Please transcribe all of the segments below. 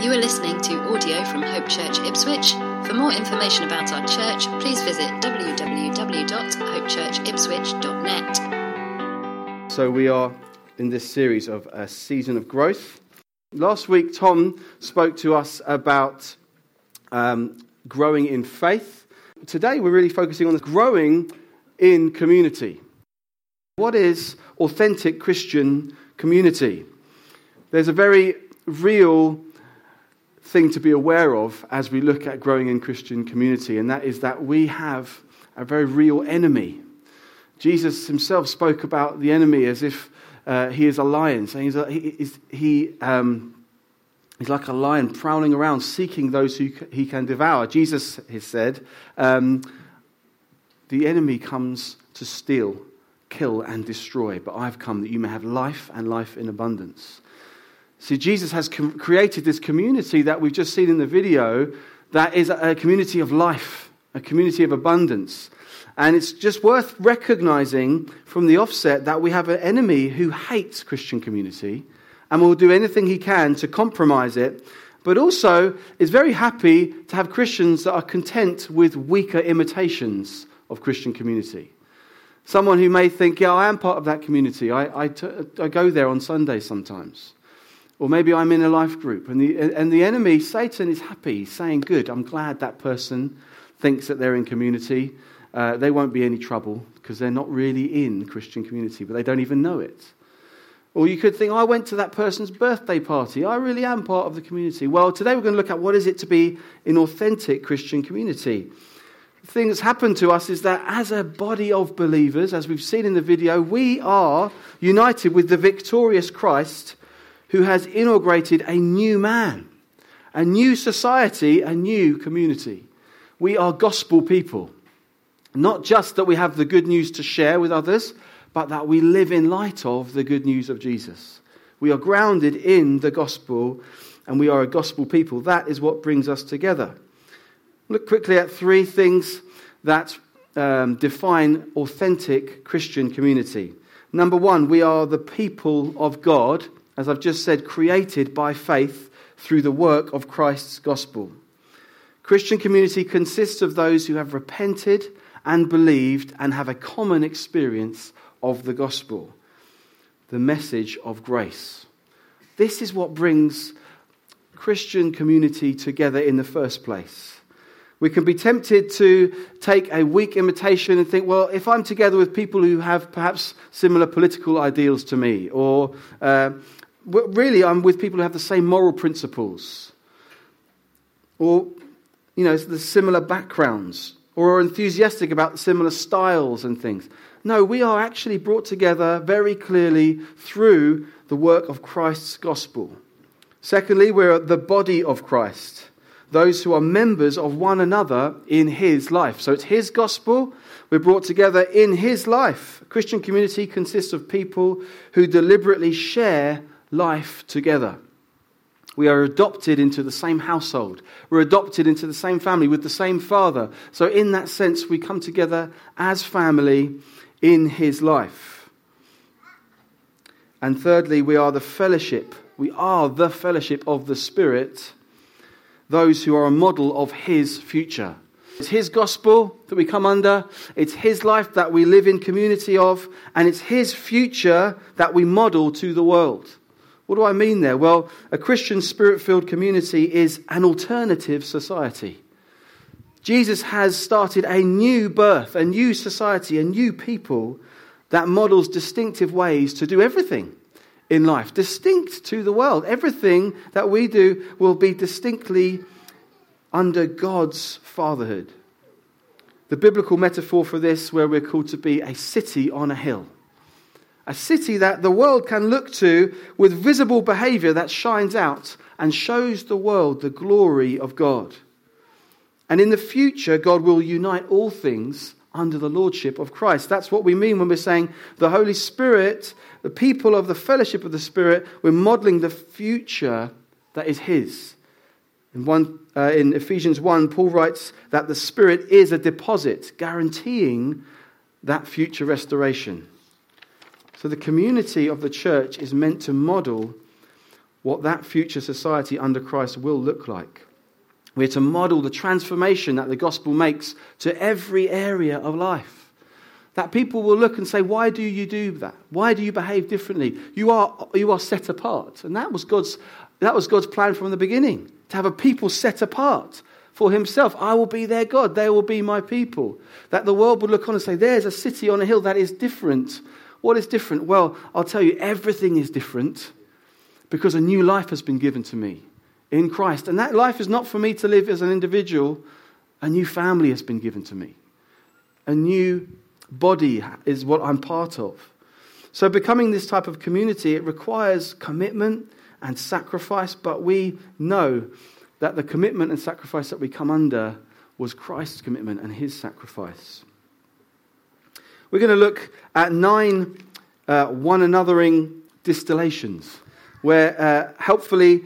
You are listening to audio from Hope Church Ipswich. For more information about our church, please visit www.hopechurchipswich.net. So, we are in this series of a season of growth. Last week, Tom spoke to us about um, growing in faith. Today, we're really focusing on growing in community. What is authentic Christian community? There's a very real thing to be aware of as we look at growing in Christian community, and that is that we have a very real enemy. Jesus himself spoke about the enemy as if uh, he is a lion, saying he's, a, he, he um, he's like a lion prowling around, seeking those who he can devour. Jesus has said, um, The enemy comes to steal, kill, and destroy, but I've come that you may have life and life in abundance. See, Jesus has com- created this community that we've just seen in the video that is a community of life, a community of abundance. And it's just worth recognizing from the offset that we have an enemy who hates Christian community and will do anything he can to compromise it, but also is very happy to have Christians that are content with weaker imitations of Christian community. Someone who may think, yeah, I am part of that community. I, I, t- I go there on Sunday sometimes. Or maybe I'm in a life group, and the, and the enemy, Satan, is happy, saying, Good, I'm glad that person thinks that they're in community. Uh, they won't be any trouble because they're not really in Christian community, but they don't even know it. Or you could think, I went to that person's birthday party. I really am part of the community. Well, today we're going to look at what is it to be in authentic Christian community. The thing that's happened to us is that as a body of believers, as we've seen in the video, we are united with the victorious Christ who has inaugurated a new man, a new society, a new community. We are gospel people. Not just that we have the good news to share with others, but that we live in light of the good news of Jesus. We are grounded in the gospel and we are a gospel people. That is what brings us together. Look quickly at three things that um, define authentic Christian community. Number one, we are the people of God as I've just said, created by faith through the work of Christ's gospel. Christian community consists of those who have repented and believed and have a common experience of the gospel, the message of grace. This is what brings Christian community together in the first place. We can be tempted to take a weak imitation and think, well, if I'm together with people who have perhaps similar political ideals to me, or uh, really, I'm with people who have the same moral principles, or, you know, the similar backgrounds, or are enthusiastic about similar styles and things. No, we are actually brought together very clearly through the work of Christ's gospel. Secondly, we're the body of Christ, those who are members of one another in his life. So it's his gospel. We're brought together in his life. A Christian community consists of people who deliberately share life together. We are adopted into the same household. We're adopted into the same family with the same father. So, in that sense, we come together as family in his life. And thirdly, we are the fellowship. We are the fellowship of the Spirit, those who are a model of his future. It's his gospel that we come under, it's his life that we live in community of, and it's his future that we model to the world. What do I mean there? Well, a Christian spirit filled community is an alternative society. Jesus has started a new birth, a new society, a new people that models distinctive ways to do everything in life, distinct to the world. Everything that we do will be distinctly under God's fatherhood. The biblical metaphor for this, where we're called to be a city on a hill a city that the world can look to with visible behavior that shines out and shows the world the glory of God. And in the future, God will unite all things under the lordship of Christ. That's what we mean when we're saying the Holy Spirit, the people of the fellowship of the Spirit, we're modeling the future that is His. In, one, uh, in Ephesians 1, Paul writes that the Spirit is a deposit guaranteeing that future restoration. So the community of the church is meant to model what that future society under Christ will look like. We're to model the transformation that the gospel makes to every area of life. That people will look and say, Why do you do that? Why do you behave differently? You are, you are set apart. And that was, God's, that was God's plan from the beginning to have a people set apart for himself. I will be their God. They will be my people. That the world would look on and say, There's a city on a hill that is different. What is different? Well, I'll tell you, everything is different because a new life has been given to me in Christ. And that life is not for me to live as an individual, a new family has been given to me. A new body is what I'm part of. So, becoming this type of community, it requires commitment and sacrifice, but we know that the commitment and sacrifice that we come under was Christ's commitment and his sacrifice. We're going to look at nine uh, one anothering distillations, where uh, helpfully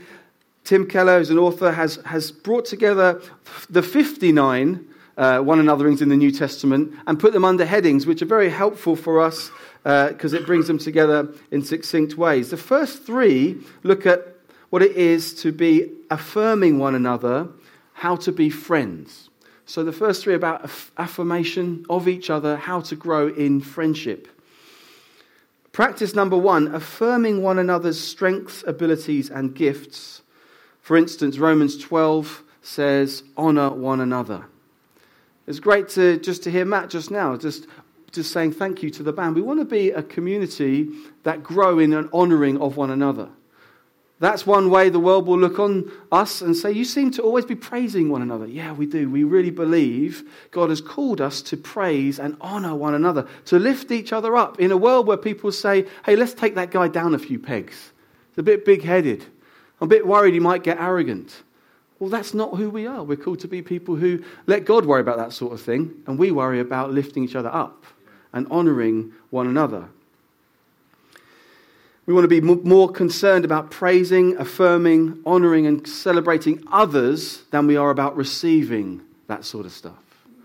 Tim Keller, who's an author, has, has brought together the 59 uh, one anotherings in the New Testament and put them under headings, which are very helpful for us because uh, it brings them together in succinct ways. The first three look at what it is to be affirming one another, how to be friends. So the first three about affirmation of each other, how to grow in friendship. Practice number one affirming one another's strengths, abilities, and gifts for instance, Romans 12 says, honor one another. It's great to just to hear Matt just now, just, just saying thank you to the band. We want to be a community that grow in an honoring of one another. That's one way the world will look on us and say, You seem to always be praising one another. Yeah, we do. We really believe God has called us to praise and honor one another, to lift each other up in a world where people say, Hey, let's take that guy down a few pegs. He's a bit big headed. I'm a bit worried he might get arrogant. Well, that's not who we are. We're called to be people who let God worry about that sort of thing, and we worry about lifting each other up and honoring one another. We want to be more concerned about praising, affirming, honoring, and celebrating others than we are about receiving that sort of stuff.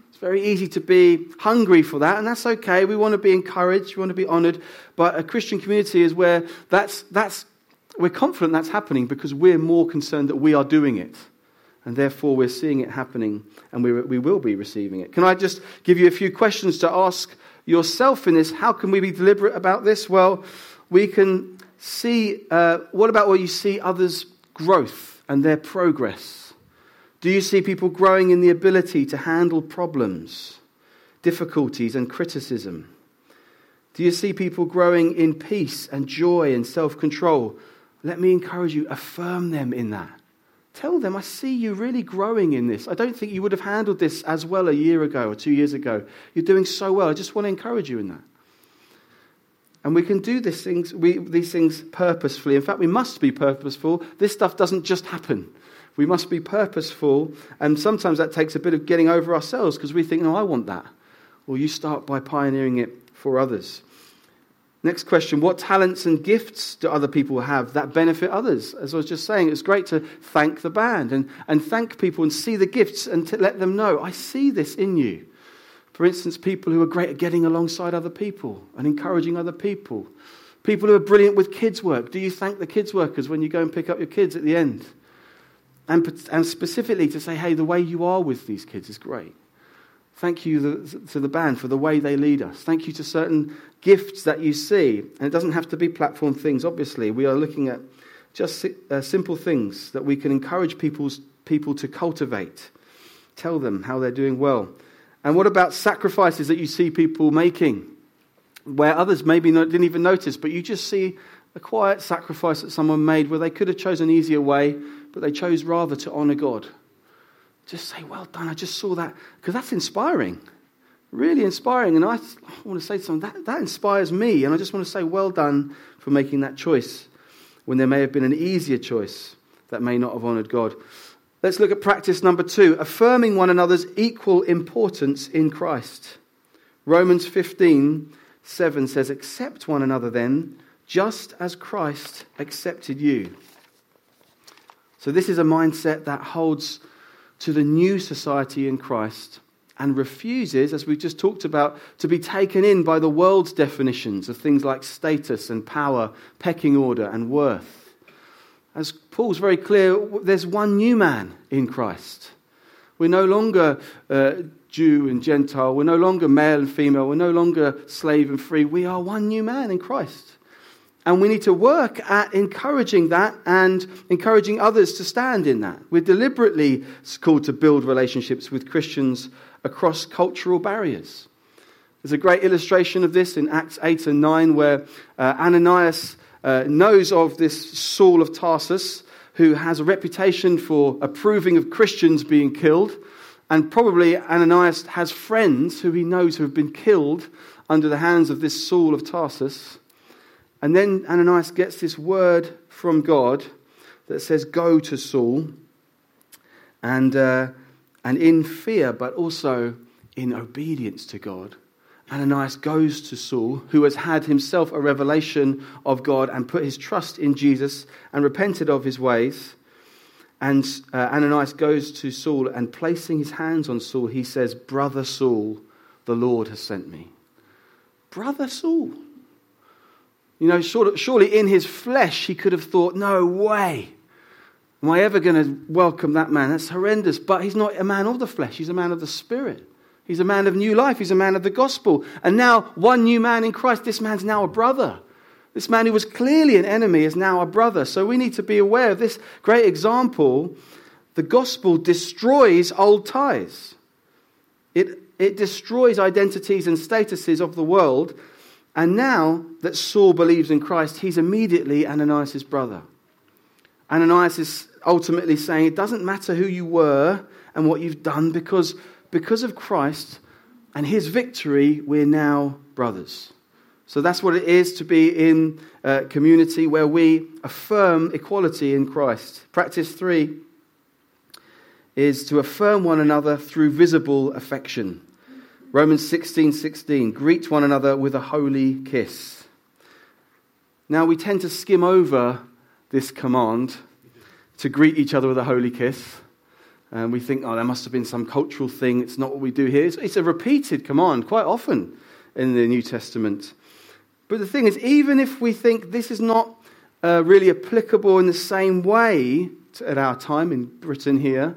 It's very easy to be hungry for that, and that's okay. We want to be encouraged, we want to be honored, but a Christian community is where that's, that's we're confident that's happening because we're more concerned that we are doing it. And therefore, we're seeing it happening and we, we will be receiving it. Can I just give you a few questions to ask yourself in this? How can we be deliberate about this? Well, we can see uh, what about where you see others' growth and their progress? Do you see people growing in the ability to handle problems, difficulties, and criticism? Do you see people growing in peace and joy and self control? Let me encourage you, affirm them in that. Tell them, I see you really growing in this. I don't think you would have handled this as well a year ago or two years ago. You're doing so well. I just want to encourage you in that. And we can do these things, we, these things purposefully. In fact, we must be purposeful. This stuff doesn't just happen. We must be purposeful. And sometimes that takes a bit of getting over ourselves because we think, no, I want that. Well, you start by pioneering it for others. Next question What talents and gifts do other people have that benefit others? As I was just saying, it's great to thank the band and, and thank people and see the gifts and to let them know, I see this in you. For instance, people who are great at getting alongside other people and encouraging other people. People who are brilliant with kids' work. Do you thank the kids' workers when you go and pick up your kids at the end? And, and specifically to say, hey, the way you are with these kids is great. Thank you to the band for the way they lead us. Thank you to certain gifts that you see. And it doesn't have to be platform things, obviously. We are looking at just uh, simple things that we can encourage people's, people to cultivate. Tell them how they're doing well. And what about sacrifices that you see people making where others maybe not, didn't even notice, but you just see a quiet sacrifice that someone made where they could have chosen an easier way, but they chose rather to honor God just say, Well done. I just saw that. Because that's inspiring. Really inspiring. And I, I want to say something that, that inspires me. And I just want to say, Well done for making that choice when there may have been an easier choice that may not have honored God. Let's look at practice number two affirming one another's equal importance in Christ. Romans 15 7 says, Accept one another then, just as Christ accepted you. So, this is a mindset that holds to the new society in Christ and refuses, as we just talked about, to be taken in by the world's definitions of things like status and power, pecking order, and worth. As Paul's very clear, there's one new man in Christ. We're no longer uh, Jew and Gentile. We're no longer male and female. We're no longer slave and free. We are one new man in Christ. And we need to work at encouraging that and encouraging others to stand in that. We're deliberately called to build relationships with Christians across cultural barriers. There's a great illustration of this in Acts 8 and 9 where uh, Ananias uh, knows of this Saul of Tarsus who has a reputation for approving of Christians being killed. And probably Ananias has friends who he knows who have been killed under the hands of this Saul of Tarsus. And then Ananias gets this word from God that says, Go to Saul. And, uh, and in fear, but also in obedience to God, Ananias goes to Saul, who has had himself a revelation of God and put his trust in Jesus and repented of his ways. And uh, Ananias goes to Saul and placing his hands on Saul, he says, Brother Saul, the Lord has sent me. Brother Saul. You know, surely in his flesh he could have thought, no way. Am I ever going to welcome that man? That's horrendous. But he's not a man of the flesh, he's a man of the spirit. He's a man of new life. He's a man of the gospel. And now, one new man in Christ. This man's now a brother. This man who was clearly an enemy is now a brother. So we need to be aware of this great example. The gospel destroys old ties, it, it destroys identities and statuses of the world. And now that Saul believes in Christ, he's immediately Ananias' brother. Ananias is ultimately saying it doesn't matter who you were and what you've done because because of Christ and his victory, we're now brothers. So that's what it is to be in a community where we affirm equality in Christ. Practice three is to affirm one another through visible affection. Romans 16 16, greet one another with a holy kiss. Now, we tend to skim over this command to greet each other with a holy kiss. And we think, oh, there must have been some cultural thing. It's not what we do here. It's, it's a repeated command quite often in the New Testament. But the thing is, even if we think this is not uh, really applicable in the same way to, at our time in Britain here,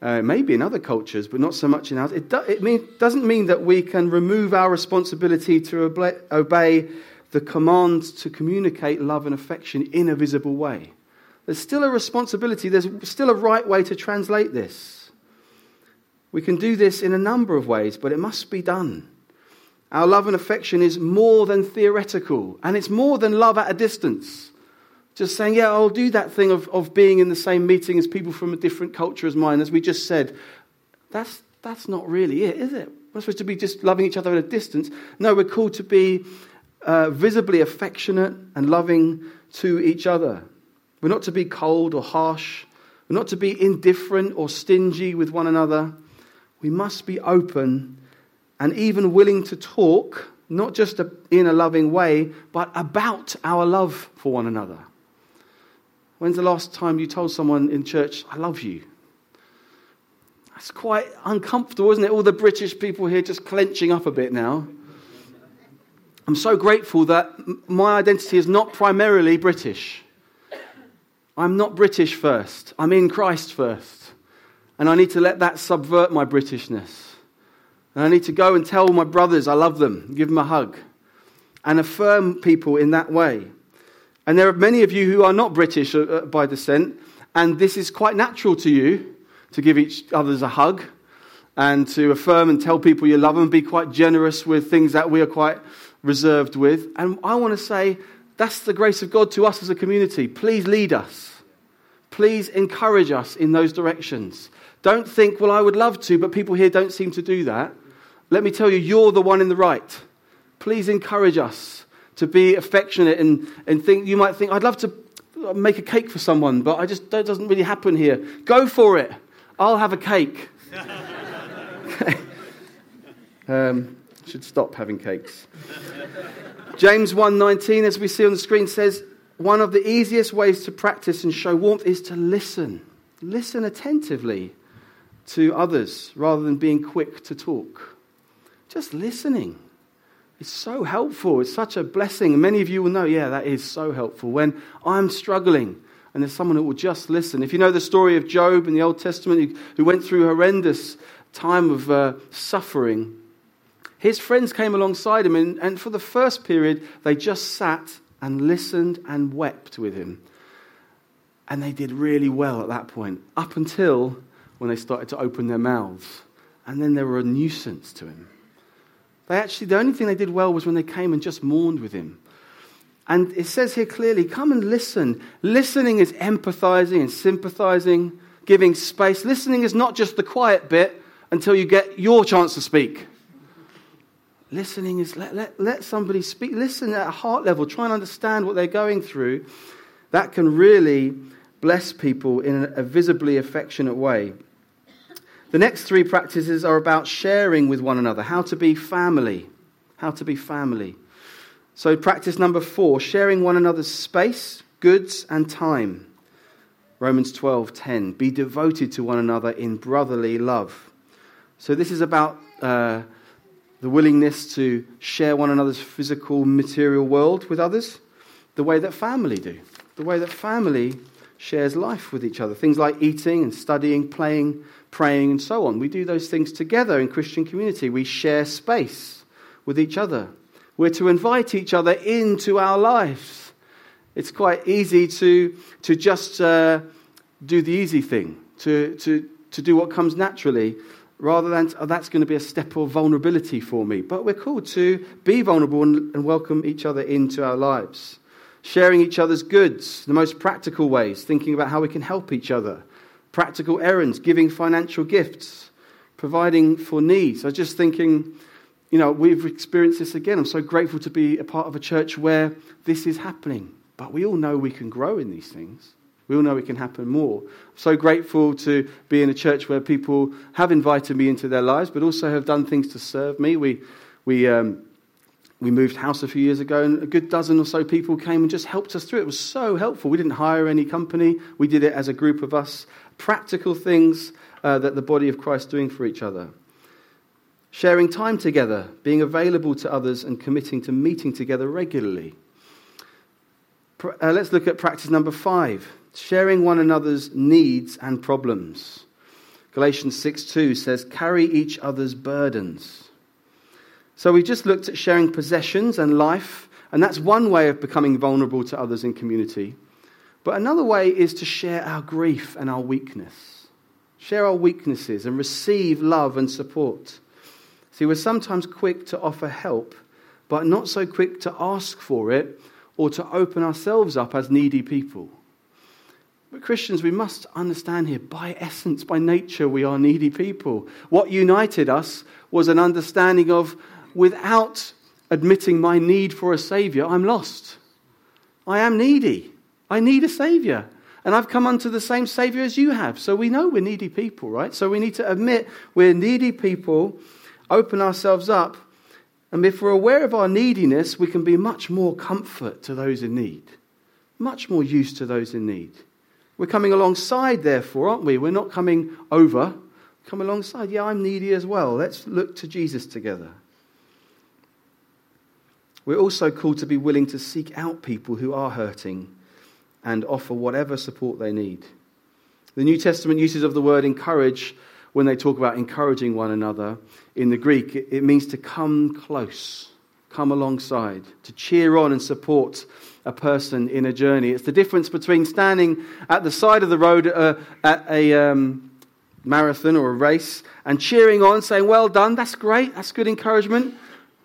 uh, maybe in other cultures, but not so much in ours, it, do, it mean, doesn't mean that we can remove our responsibility to obey, obey the command to communicate love and affection in a visible way. There's still a responsibility, there's still a right way to translate this. We can do this in a number of ways, but it must be done. Our love and affection is more than theoretical, and it's more than love at a distance. Just saying, yeah, I'll do that thing of, of being in the same meeting as people from a different culture as mine, as we just said. That's, that's not really it, is it? We're supposed to be just loving each other at a distance. No, we're called to be uh, visibly affectionate and loving to each other. We're not to be cold or harsh. We're not to be indifferent or stingy with one another. We must be open and even willing to talk, not just in a loving way, but about our love for one another. When's the last time you told someone in church, I love you? That's quite uncomfortable, isn't it? All the British people here just clenching up a bit now. I'm so grateful that my identity is not primarily British. I'm not British first. I'm in Christ first. And I need to let that subvert my Britishness. And I need to go and tell my brothers I love them, give them a hug, and affirm people in that way. And there are many of you who are not British uh, uh, by descent, and this is quite natural to you to give each others a hug and to affirm and tell people you love them, be quite generous with things that we are quite reserved with. And I want to say that's the grace of God to us as a community. Please lead us please encourage us in those directions. Don't think, well, I would love to, but people here don't seem to do that. Let me tell you, you're the one in the right. Please encourage us to be affectionate and, and think, you might think, I'd love to make a cake for someone, but I just, that doesn't really happen here. Go for it. I'll have a cake. um, should stop having cakes. James 1:19 as we see on the screen says one of the easiest ways to practice and show warmth is to listen. Listen attentively to others rather than being quick to talk. Just listening. It's so helpful. It's such a blessing. Many of you will know, yeah, that is so helpful. When I'm struggling, and there's someone who will just listen. If you know the story of Job in the Old Testament, who went through horrendous time of uh, suffering, his friends came alongside him, and, and for the first period, they just sat and listened and wept with him. And they did really well at that point, up until when they started to open their mouths. And then they were a nuisance to him. They actually, the only thing they did well was when they came and just mourned with him. And it says here clearly come and listen. Listening is empathizing and sympathizing, giving space. Listening is not just the quiet bit until you get your chance to speak. Listening is let, let, let somebody speak. Listen at a heart level. Try and understand what they're going through. That can really bless people in a visibly affectionate way. The next three practices are about sharing with one another, how to be family. How to be family. So, practice number four sharing one another's space, goods, and time. Romans 12:10 Be devoted to one another in brotherly love. So, this is about uh, the willingness to share one another's physical, material world with others, the way that family do, the way that family shares life with each other. Things like eating and studying, playing, praying, and so on. We do those things together in Christian community. We share space with each other. We're to invite each other into our lives. It's quite easy to, to just uh, do the easy thing, to, to, to do what comes naturally rather than oh, that's going to be a step of vulnerability for me. But we're called to be vulnerable and, and, welcome each other into our lives. Sharing each other's goods, the most practical ways, thinking about how we can help each other, practical errands, giving financial gifts, providing for needs. I was just thinking, you know, we've experienced this again. I'm so grateful to be a part of a church where this is happening. But we all know we can grow in these things. We all know it can happen more. I'm so grateful to be in a church where people have invited me into their lives, but also have done things to serve me. We, we, um, we moved house a few years ago, and a good dozen or so people came and just helped us through. It was so helpful. We didn't hire any company, we did it as a group of us. Practical things uh, that the body of Christ doing for each other. Sharing time together, being available to others, and committing to meeting together regularly. Uh, let's look at practice number five sharing one another's needs and problems. Galatians 6 2 says, Carry each other's burdens. So we just looked at sharing possessions and life, and that's one way of becoming vulnerable to others in community. But another way is to share our grief and our weakness. Share our weaknesses and receive love and support. See, we're sometimes quick to offer help, but not so quick to ask for it or to open ourselves up as needy people. But Christians, we must understand here, by essence, by nature, we are needy people. What united us was an understanding of without admitting my need for a Savior, I'm lost. I am needy. I need a Savior. And I've come unto the same Savior as you have. So we know we're needy people, right? So we need to admit we're needy people, open ourselves up, and if we're aware of our neediness, we can be much more comfort to those in need, much more use to those in need. We're coming alongside, therefore, aren't we? We're not coming over. Come alongside. Yeah, I'm needy as well. Let's look to Jesus together. We're also called to be willing to seek out people who are hurting and offer whatever support they need. The New Testament uses of the word encourage when they talk about encouraging one another in the Greek. It means to come close, come alongside, to cheer on and support a person in a journey. It's the difference between standing at the side of the road uh, at a um, marathon or a race and cheering on, saying, Well done, that's great, that's good encouragement.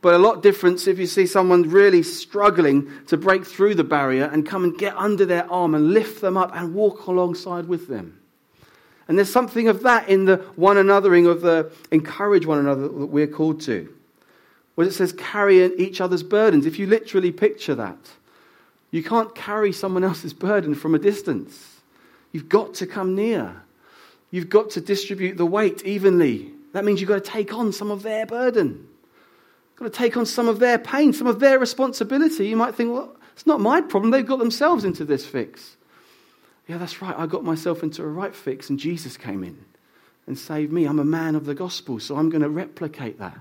But a lot difference if you see someone really struggling to break through the barrier and come and get under their arm and lift them up and walk alongside with them. And there's something of that in the one anothering of the encourage one another that we're called to. Where it says carry each other's burdens. If you literally picture that, you can't carry someone else's burden from a distance. You've got to come near. You've got to distribute the weight evenly. That means you've got to take on some of their burden. You've got to take on some of their pain, some of their responsibility. You might think, well, it's not my problem. They've got themselves into this fix. Yeah, that's right. I got myself into a right fix, and Jesus came in and saved me. I'm a man of the gospel, so I'm going to replicate that.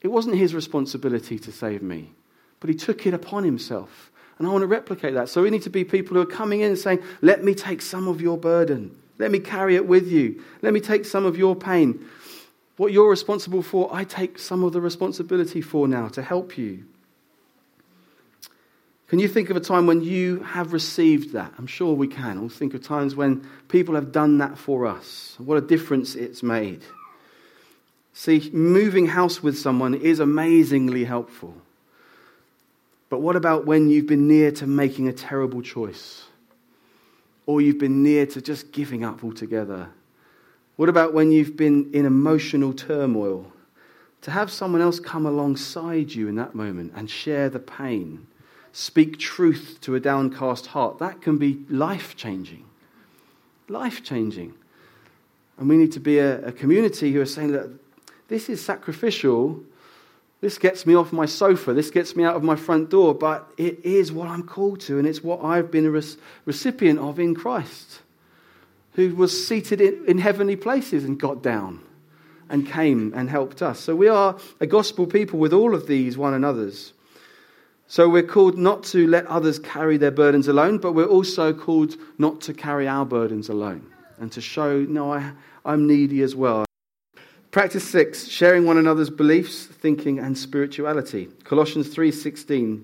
It wasn't his responsibility to save me, but he took it upon himself And I want to replicate that. So we need to be people who are coming in and saying, Let me take some of your burden. Let me carry it with you. Let me take some of your pain. What you're responsible for, I take some of the responsibility for now to help you. Can you think of a time when you have received that? I'm sure we can. We'll think of times when people have done that for us. What a difference it's made. See, moving house with someone is amazingly helpful. But what about when you've been near to making a terrible choice? Or you've been near to just giving up altogether? What about when you've been in emotional turmoil? To have someone else come alongside you in that moment and share the pain speak truth to a downcast heart, that can be life changing. Life changing. And we need to be a, a, community who are saying that this is sacrificial. This gets me off my sofa. This gets me out of my front door. But it is what I'm called to, and it's what I've been a recipient of in Christ, who was seated in, in heavenly places and got down and came and helped us. So we are a gospel people with all of these one another's. So we're called not to let others carry their burdens alone, but we're also called not to carry our burdens alone and to show, no, I, I'm needy as well. Practice 6, sharing one another's beliefs, thinking and spirituality. Colossians 3:16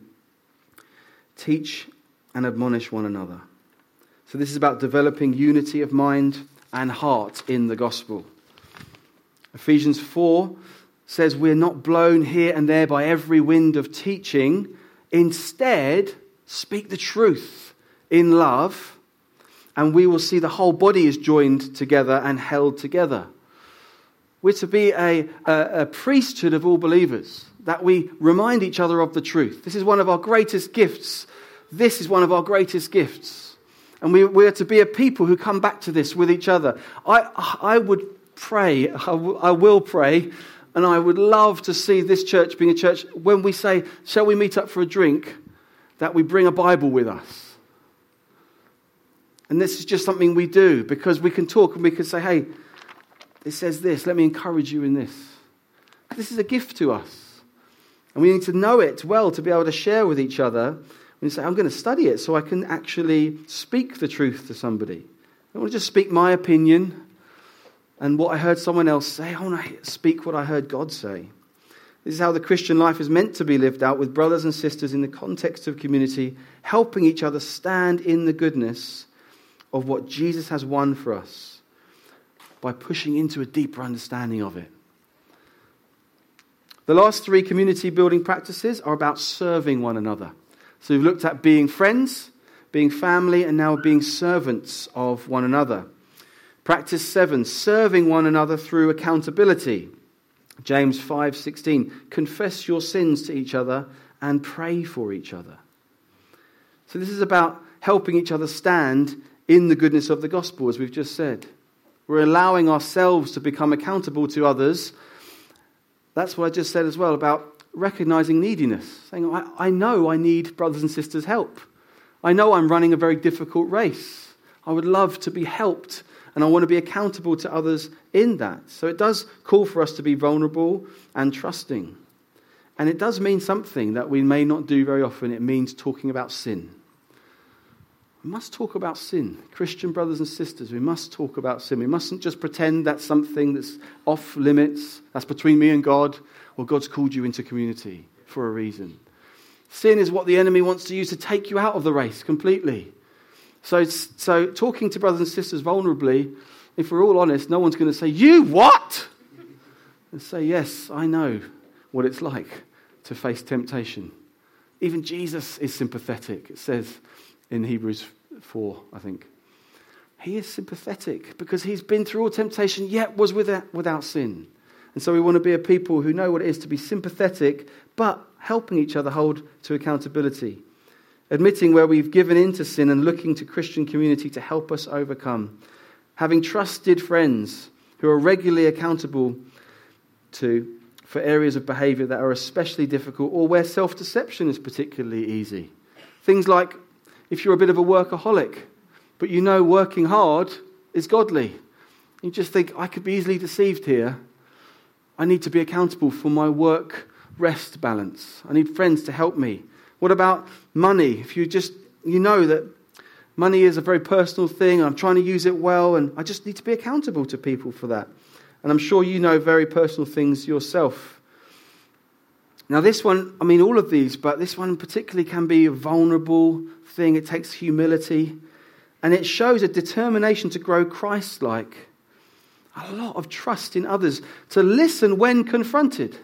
Teach and admonish one another. So this is about developing unity of mind and heart in the gospel. Ephesians 4 says we're not blown here and there by every wind of teaching, Instead, speak the truth in love, and we will see the whole body is joined together and held together. We're to be a, a, a, priesthood of all believers, that we remind each other of the truth. This is one of our greatest gifts. This is one of our greatest gifts. And we, we're to be a people who come back to this with each other. I, I would pray, I, w- I will pray and I would love to see this church being a church, when we say, Shall we meet up for a drink? that we bring a Bible with us. And this is just something we do because we can talk and we can say, Hey, it says this. Let me encourage you in this. This is a gift to us. And we need to know it well to be able to share with each other. We say, I'm going to study it so I can actually speak the truth to somebody. I don't want to just speak my opinion and what I heard someone else say, I want to speak what I heard God say. This is how the Christian life is meant to be lived out with brothers and sisters in the context of community, helping each other stand in the goodness of what Jesus has won for us by pushing into a deeper understanding of it. The last three community building practices are about serving one another. So we've looked at being friends, being family, and now being servants of one another. Practice 7, serving one another through accountability. James 5:16, confess your sins to each other and pray for each other. So this is about helping each other stand in the goodness of the gospel as we've just said. We're allowing ourselves to become accountable to others. That's what I just said as well about recognizing neediness, saying, I, I know I need brothers and sisters' help. I know I'm running a very difficult race. I would love to be helped and I want to be accountable to others in that. So it does call for us to be vulnerable and trusting. And it does mean something that we may not do very often. It means talking about sin. We must talk about sin. Christian brothers and sisters, we must talk about sin. We mustn't just pretend that's something that's off limits, that's between me and God, or God's called you into community for a reason. Sin is what the enemy wants to use to take you out of the race completely. So, so talking to brothers and sisters vulnerably, if we're all honest, no one's going to say, You what? And say, Yes, I know what it's like to face temptation. Even Jesus is sympathetic, it says in Hebrews 4, I think. He is sympathetic because he's been through all temptation, yet was without, without sin. And so we want to be a people who know what it is to be sympathetic, but helping each other hold to accountability admitting where we've given in to sin and looking to Christian community to help us overcome, having trusted friends who are regularly accountable to for areas of behavior that are especially difficult or where self deception is particularly easy. Things like if you're a bit of a workaholic, but you know working hard is godly. You just think, I could be easily deceived here. I need to be accountable for my work rest balance. I need friends to help me What about money? If you just, you know that money is a very personal thing, I'm trying to use it well, and I just need to be accountable to people for that. And I'm sure you know very personal things yourself. Now, this one, I mean, all of these, but this one particularly can be a vulnerable thing. It takes humility, and it shows a determination to grow Christ like. A lot of trust in others, to listen when confronted.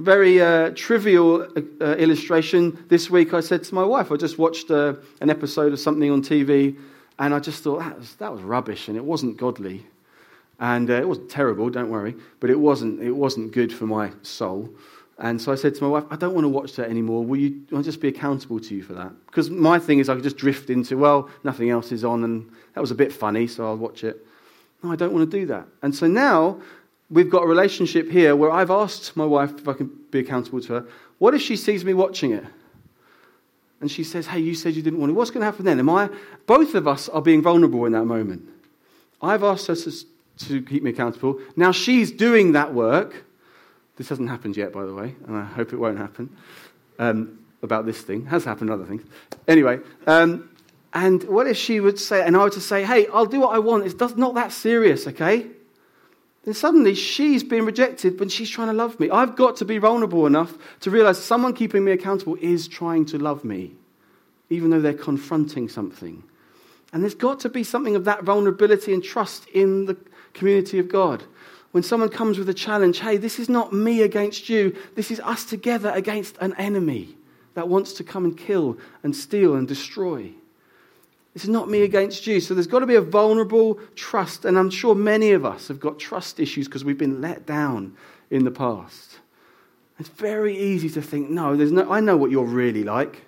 Very uh, trivial uh, uh, illustration. This week I said to my wife, I just watched uh, an episode of something on TV, and I just thought that was, that was rubbish and it wasn't godly. And uh, it wasn't terrible, don't worry, but it wasn't, it wasn't good for my soul. And so I said to my wife, I don't want to watch that anymore. Will you I'll just be accountable to you for that? Because my thing is I could just drift into, well, nothing else is on, and that was a bit funny, so I'll watch it. No, I don't want to do that. And so now we've got a relationship here where I've asked my wife if I can be accountable to her. What if she sees me watching it? And she says, Hey, you said you didn't want it. What's going to happen then? Am I, both of us are being vulnerable in that moment. I've asked her to, to keep me accountable. Now she's doing that work. This hasn't happened yet, by the way, and I hope it won't happen. Um, about this thing. It has happened other things. Anyway, um, and what if she would say, and I were to say, hey, I'll do what I want. It's not that serious, okay? Then suddenly she's being rejected, when she's trying to love me. I've got to be vulnerable enough to realize someone keeping me accountable is trying to love me, even though they're confronting something. And there's got to be something of that vulnerability and trust in the community of God. When someone comes with a challenge, hey, this is not me against you, this is us together against an enemy that wants to come and kill and steal and destroy. This is not me against you. So there's got to be a vulnerable trust. And I'm sure many of us have got trust issues because we've been let down in the past. It's very easy to think, no, there's no, I know what you're really like.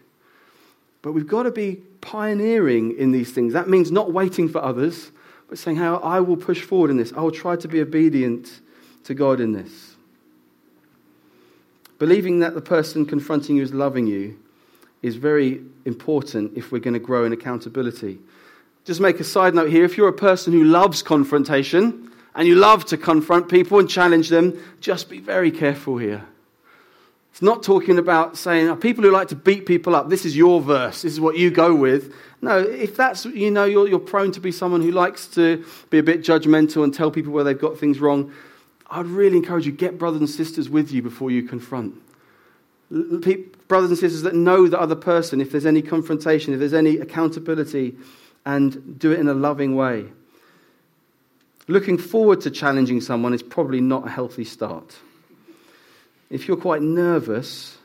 But we've got to be pioneering in these things. That means not waiting for others, but saying, how I will push forward in this. I will try to be obedient to God in this. Believing that the person confronting you is loving you is very important if we're going to grow in accountability. Just make a side note here if you're a person who loves confrontation and you love to confront people and challenge them, just be very careful here. It's not talking about saying, oh, people who like to beat people up, this is your verse, this is what you go with. No, if that's, you know, you're, you're prone to be someone who likes to be a bit judgmental and tell people where they've got things wrong, I'd really encourage you, get brothers and sisters with you before you confront brothers and sisters that know the other person, if there's any confrontation, if there's any accountability, and do it in a loving way. Looking forward to challenging someone is probably not a healthy start. If you're quite nervous,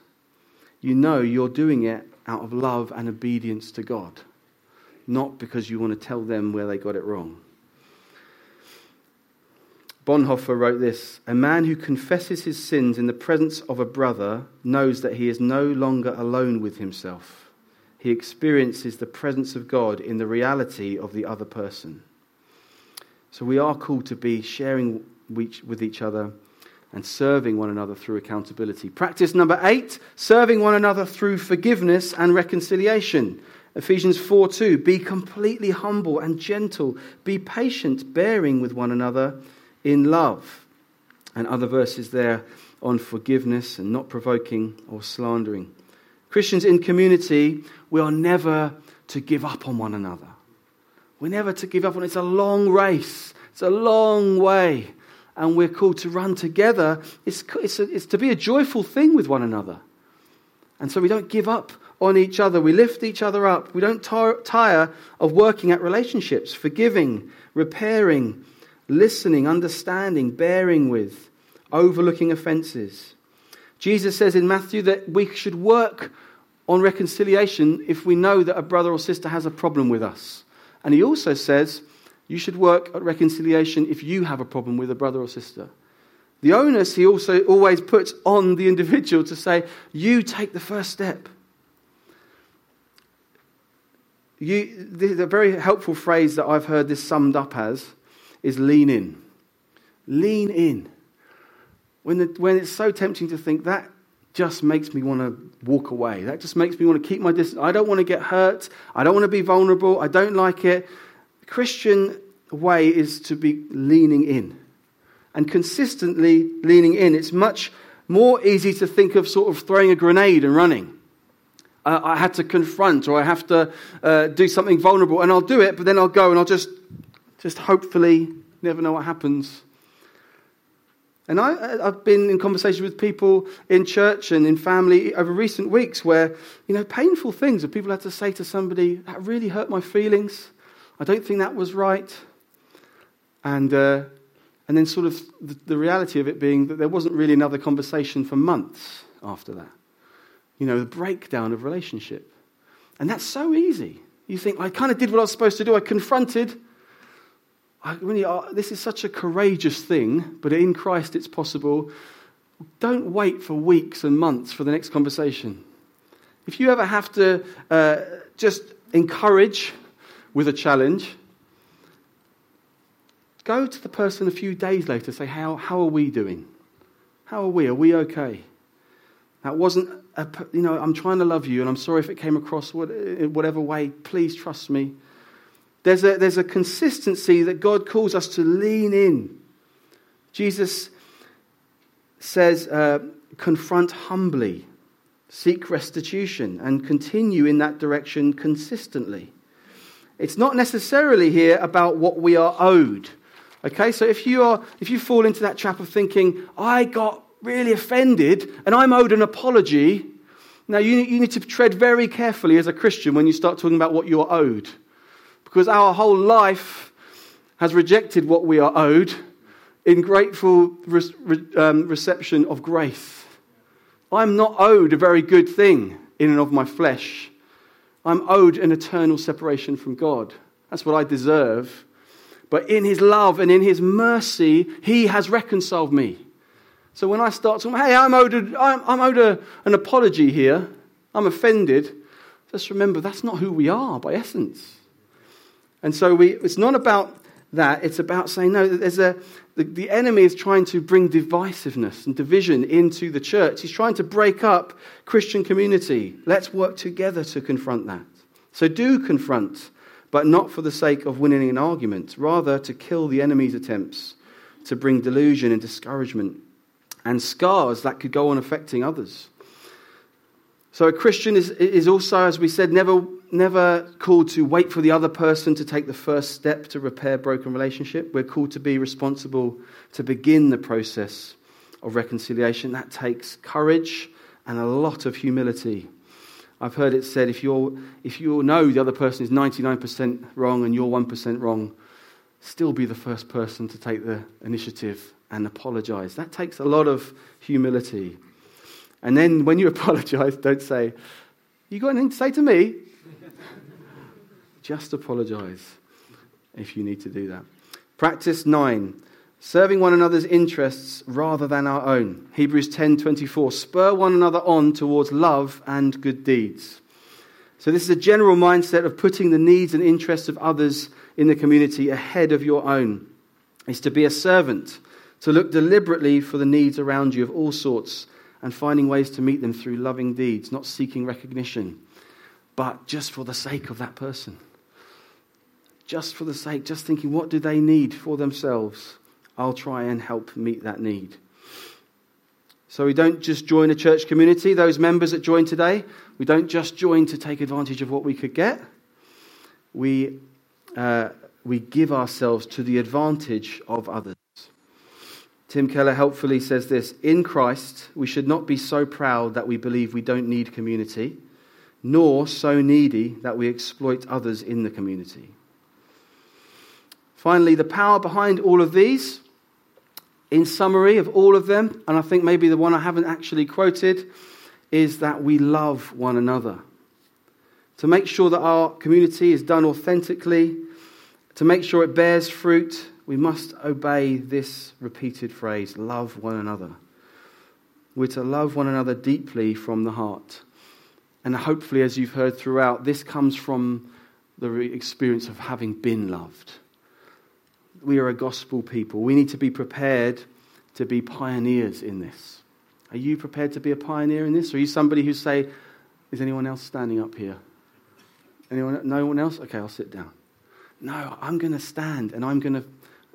you know you're doing it out of love and obedience to God, not because you want to tell them where they got it wrong. Bonhoeffer wrote this A man who confesses his sins in the presence of a brother knows that he is no longer alone with himself. He experiences the presence of God in the reality of the other person. So we are called to be sharing with each other and serving one another through accountability. Practice number eight serving one another through forgiveness and reconciliation. Ephesians 4 2 Be completely humble and gentle, be patient, bearing with one another in love. And other verses there on forgiveness and not provoking or slandering. Christians in community, we are never to give up on one another. We're never to give up on it. It's a long race, it's a long way. And we're called to run together. It's, it's, a, it's to be a joyful thing with one another. And so we don't give up on each other. We lift each other up. We don't tire of working at relationships, forgiving, repairing, listening, understanding, bearing with, overlooking offenses. Jesus says in Matthew that we should work on reconciliation if we know that a brother or sister has a problem with us. And he also says you should work at reconciliation if you have a problem with a brother or sister. The onus he also always puts on the individual to say, You take the first step. You, the, very helpful phrase that I've heard this summed up as is lean in. Lean in. When, the, when it's so tempting to think that just makes me want to walk away. That just makes me want to keep my distance. I don't want to get hurt. I don't want to be vulnerable. I don't like it. The Christian way is to be leaning in and consistently leaning in. It's much more easy to think of sort of throwing a grenade and running. uh, I had to confront or I have to uh, do something vulnerable, and I'll do it, but then I'll go and I'll just, just hopefully never know what happens. And I, have been in conversation with people in church and in family over recent weeks where, you know, painful things that people had to say to somebody, that really hurt my feelings. I don't think that was right. And, uh, and then sort of the, the reality of it being that there wasn't really another conversation for months after that. You know, the breakdown of relationship. And that's so easy. You think, I kind of did what I was supposed to do. I confronted, I really this is such a courageous thing, but in Christ it's possible. Don't wait for weeks and months for the next conversation. If you ever have to uh, just encourage with a challenge, go to the person a few days later say, How, how are we doing? How are we? Are we okay? That wasn't, a, you know, I'm trying to love you and I'm sorry if it came across whatever way. Please trust me. There's a, there's a consistency that God calls us to lean in. Jesus says, uh, confront humbly, seek restitution, and continue in that direction consistently. It's not necessarily here about what we are owed. Okay, so if you, are, if you fall into that trap of thinking, I got really offended and I'm owed an apology, now you, you need to tread very carefully as a Christian when you start talking about what you're owed because our whole life has rejected what we are owed in grateful re- um, reception of grace. I'm not owed a very good thing in and of my flesh. I'm owed an eternal separation from God. That's what I deserve. But in His love and in His mercy, He has reconciled me. So when I start talking, hey, I'm owed, a, I'm, I'm owed a, an apology here, I'm offended, just remember that's not who we are by essence. And so we, it's not about that. It's about saying, no, there's a, the, the enemy is trying to bring divisiveness and division into the church. He's trying to break up Christian community. Let's work together to confront that. So do confront, but not for the sake of winning an argument, rather to kill the enemy's attempts to bring delusion and discouragement and scars that could go on affecting others. So a Christian is, is also, as we said, never, never called to wait for the other person to take the first step to repair broken relationship. We're called to be responsible to begin the process of reconciliation. That takes courage and a lot of humility. I've heard it said if, you're, if you know the other person is 99% wrong and you're 1% wrong, still be the first person to take the initiative and apologize. That takes a lot of humility. And then when you apologize, don't say, You got anything to say to me? Just apologize if you need to do that. Practice 9. Serving one another's interests rather than our own. Hebrews 10:24. Spur one another on towards love and good deeds. So this is a general mindset of putting the needs and interests of others in the community ahead of your own. It's to be a servant, to look deliberately for the needs around you of all sorts and finding ways to meet them through loving deeds, not seeking recognition, but just for the sake of that person. Just for the sake, just thinking, what do they need for themselves? I'll try and help meet that need. So we don't just join a church community, those members that join today, we don't just join to take advantage of what we could get. We, uh, we give ourselves to the advantage of others. Tim Keller helpfully says this In Christ, we should not be so proud that we believe we don't need community, nor so needy that we exploit others in the community. Finally, the power behind all of these, in summary of all of them, and I think maybe the one I haven't actually quoted, is that we love one another. To make sure that our community is done authentically, to make sure it bears fruit, we must obey this repeated phrase love one another. We're to love one another deeply from the heart. And hopefully, as you've heard throughout, this comes from the experience of having been loved. We are a gospel people. We need to be prepared to be pioneers in this. Are you prepared to be a pioneer in this? Are you somebody who say, is anyone else standing up here? Anyone? No one else? Okay, I'll sit down. No, I'm going to stand and I'm going to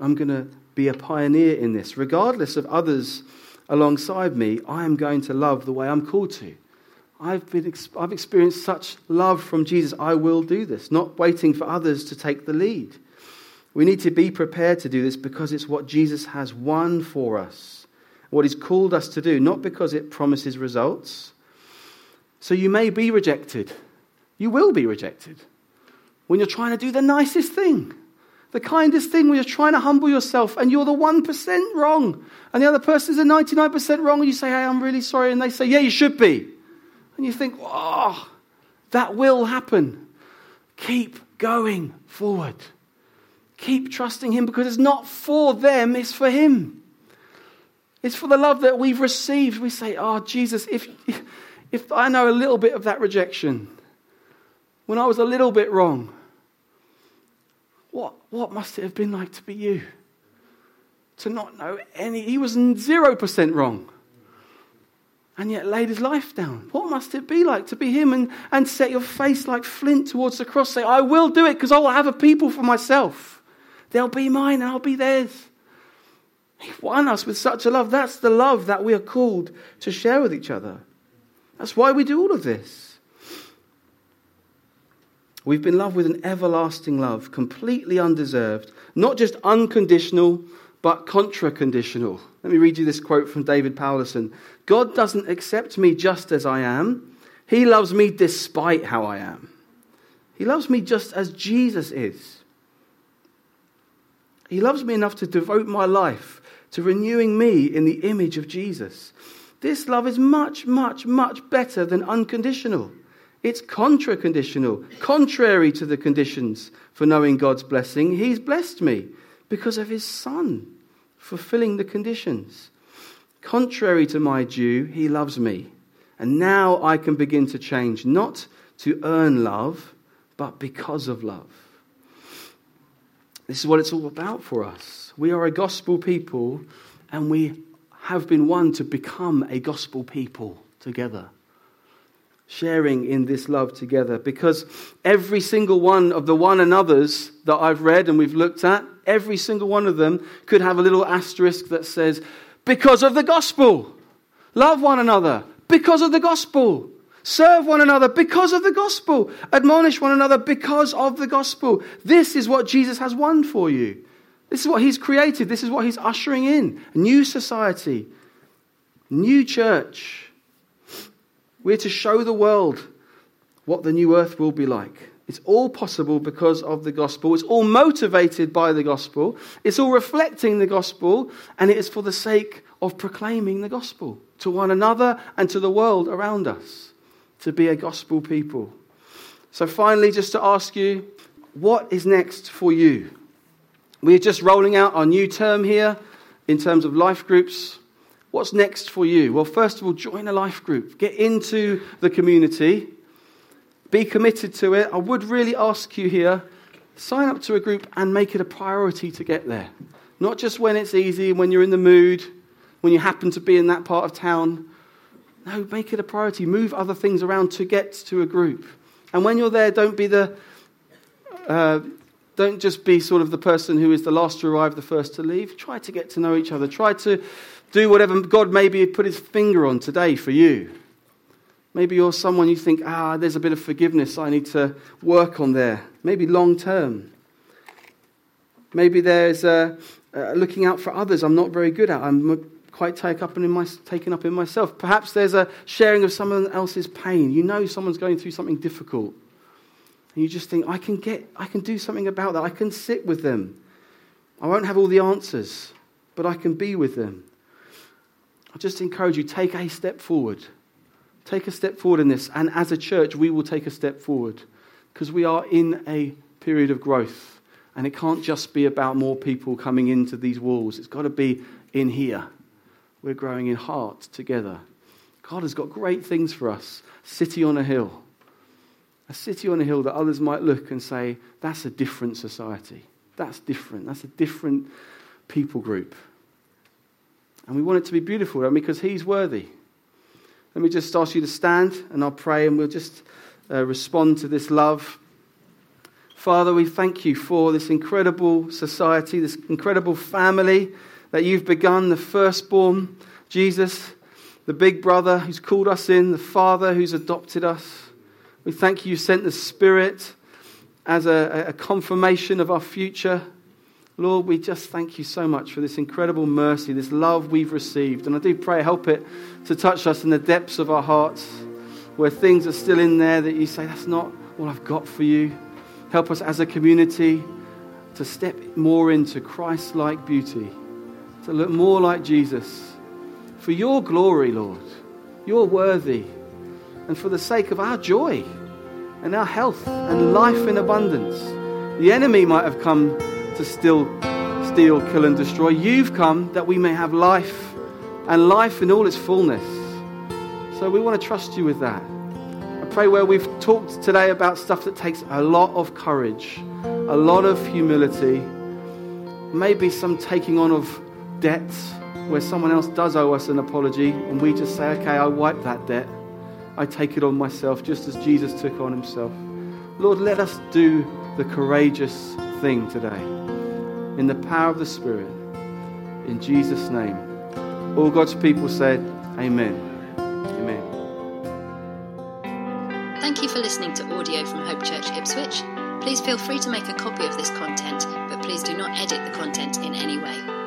I'm going to be a pioneer in this. Regardless of others alongside me, I am going to love the way I'm called to. I've, been, I've experienced such love from Jesus, I will do this, not waiting for others to take the lead. We need to be prepared to do this because it's what Jesus has won for us, what He's called us to do, not because it promises results. So you may be rejected. You will be rejected when you're trying to do the nicest thing, the kindest thing, when you're trying to humble yourself and you're the 1% wrong and the other person is the 99% wrong and you say, hey, I'm really sorry. And they say, yeah, you should be. And you think, oh, that will happen. Keep going forward. Keep trusting Him because it's not for them, it's for Him. It's for the love that we've received. We say, oh, Jesus, if, if I know a little bit of that rejection, when I was a little bit wrong, what, what must it have been like to be you? To not know any, he was 0% wrong and yet laid his life down. What must it be like to be him and, and set your face like flint towards the cross? Say, I will do it because I will have a people for myself. They'll be mine and I'll be theirs. He won us with such a love. That's the love that we are called to share with each other. That's why we do all of this. We've been loved with an everlasting love, completely undeserved, not just unconditional, but contra conditional. Let me read you this quote from David Powlison God doesn't accept me just as I am, He loves me despite how I am. He loves me just as Jesus is. He loves me enough to devote my life to renewing me in the image of Jesus. This love is much, much, much better than unconditional. It's contra conditional, contrary to the conditions for knowing God's blessing. He's blessed me because of his Son fulfilling the conditions. Contrary to my due, he loves me. And now I can begin to change, not to earn love, but because of love. This is what it's all about for us. We are a gospel people, and we have been won to become a gospel people together. Sharing in this love together. Because every single one of the one another's that I've read and we've looked at, every single one of them could have a little asterisk that says, because of the gospel. Love one another because of the gospel. Serve one another because of the gospel. Admonish one another because of the gospel. This is what Jesus has won for you. This is what he's created. This is what he's ushering in. A new society, new church. We're to show the world what the new earth will be like. It's all possible because of the gospel. It's all motivated by the gospel. It's all reflecting the gospel, and it is for the sake of proclaiming the gospel to one another and to the world around us to be a gospel people. So, finally, just to ask you, what is next for you? We're just rolling out our new term here in terms of life groups. What's next for you? Well, first of all, join a life group, get into the community. Be committed to it. I would really ask you here sign up to a group and make it a priority to get there. Not just when it's easy, and when you're in the mood, when you happen to be in that part of town. No, make it a priority. Move other things around to get to a group. And when you're there, don't be the. Uh, don't just be sort of the person who is the last to arrive, the first to leave. Try to get to know each other. Try to do whatever God maybe put his finger on today for you. Maybe you're someone you think, ah, there's a bit of forgiveness I need to work on there. Maybe long term. Maybe there's uh, uh, looking out for others I'm not very good at. I'm quite take up in my, taken up in myself. Perhaps there's a sharing of someone else's pain. You know someone's going through something difficult. And you just think, I can, get, I can do something about that. I can sit with them. I won't have all the answers, but I can be with them. I just encourage you, take a step forward. Take a step forward in this. And as a church, we will take a step forward because we are in a period of growth. And it can't just be about more people coming into these walls, it's got to be in here. We're growing in heart together. God has got great things for us. City on a hill. A city on a hill that others might look and say, that's a different society. That's different. That's a different people group. And we want it to be beautiful because He's worthy. Let me just ask you to stand and I'll pray and we'll just uh, respond to this love. Father, we thank you for this incredible society, this incredible family that you've begun, the firstborn, Jesus. the big brother who's called us in, the father who's adopted us. We thank you, you sent the Spirit as a, a confirmation of our future. Lord, we just thank you so much for this incredible mercy, this love we've received. And I do pray, help it to touch us in the depths of our hearts where things are still in there that you say, that's not all I've got for you. Help us as a community to step more into Christ like beauty, to look more like Jesus. For your glory, Lord, you're worthy. And for the sake of our joy and our health and life in abundance. The enemy might have come to steal, steal, kill, and destroy. You've come that we may have life and life in all its fullness. So we want to trust you with that. I pray where we've talked today about stuff that takes a lot of courage, a lot of humility, maybe some taking on of debts where someone else does owe us an apology and we just say, okay, I wipe that debt. I take it on myself just as Jesus took on himself. Lord, let us do the courageous thing today in the power of the Spirit. In Jesus' name. All God's people said, Amen. Amen. Thank you for listening to audio from Hope Church Ipswich. Please feel free to make a copy of this content, but please do not edit the content in any way.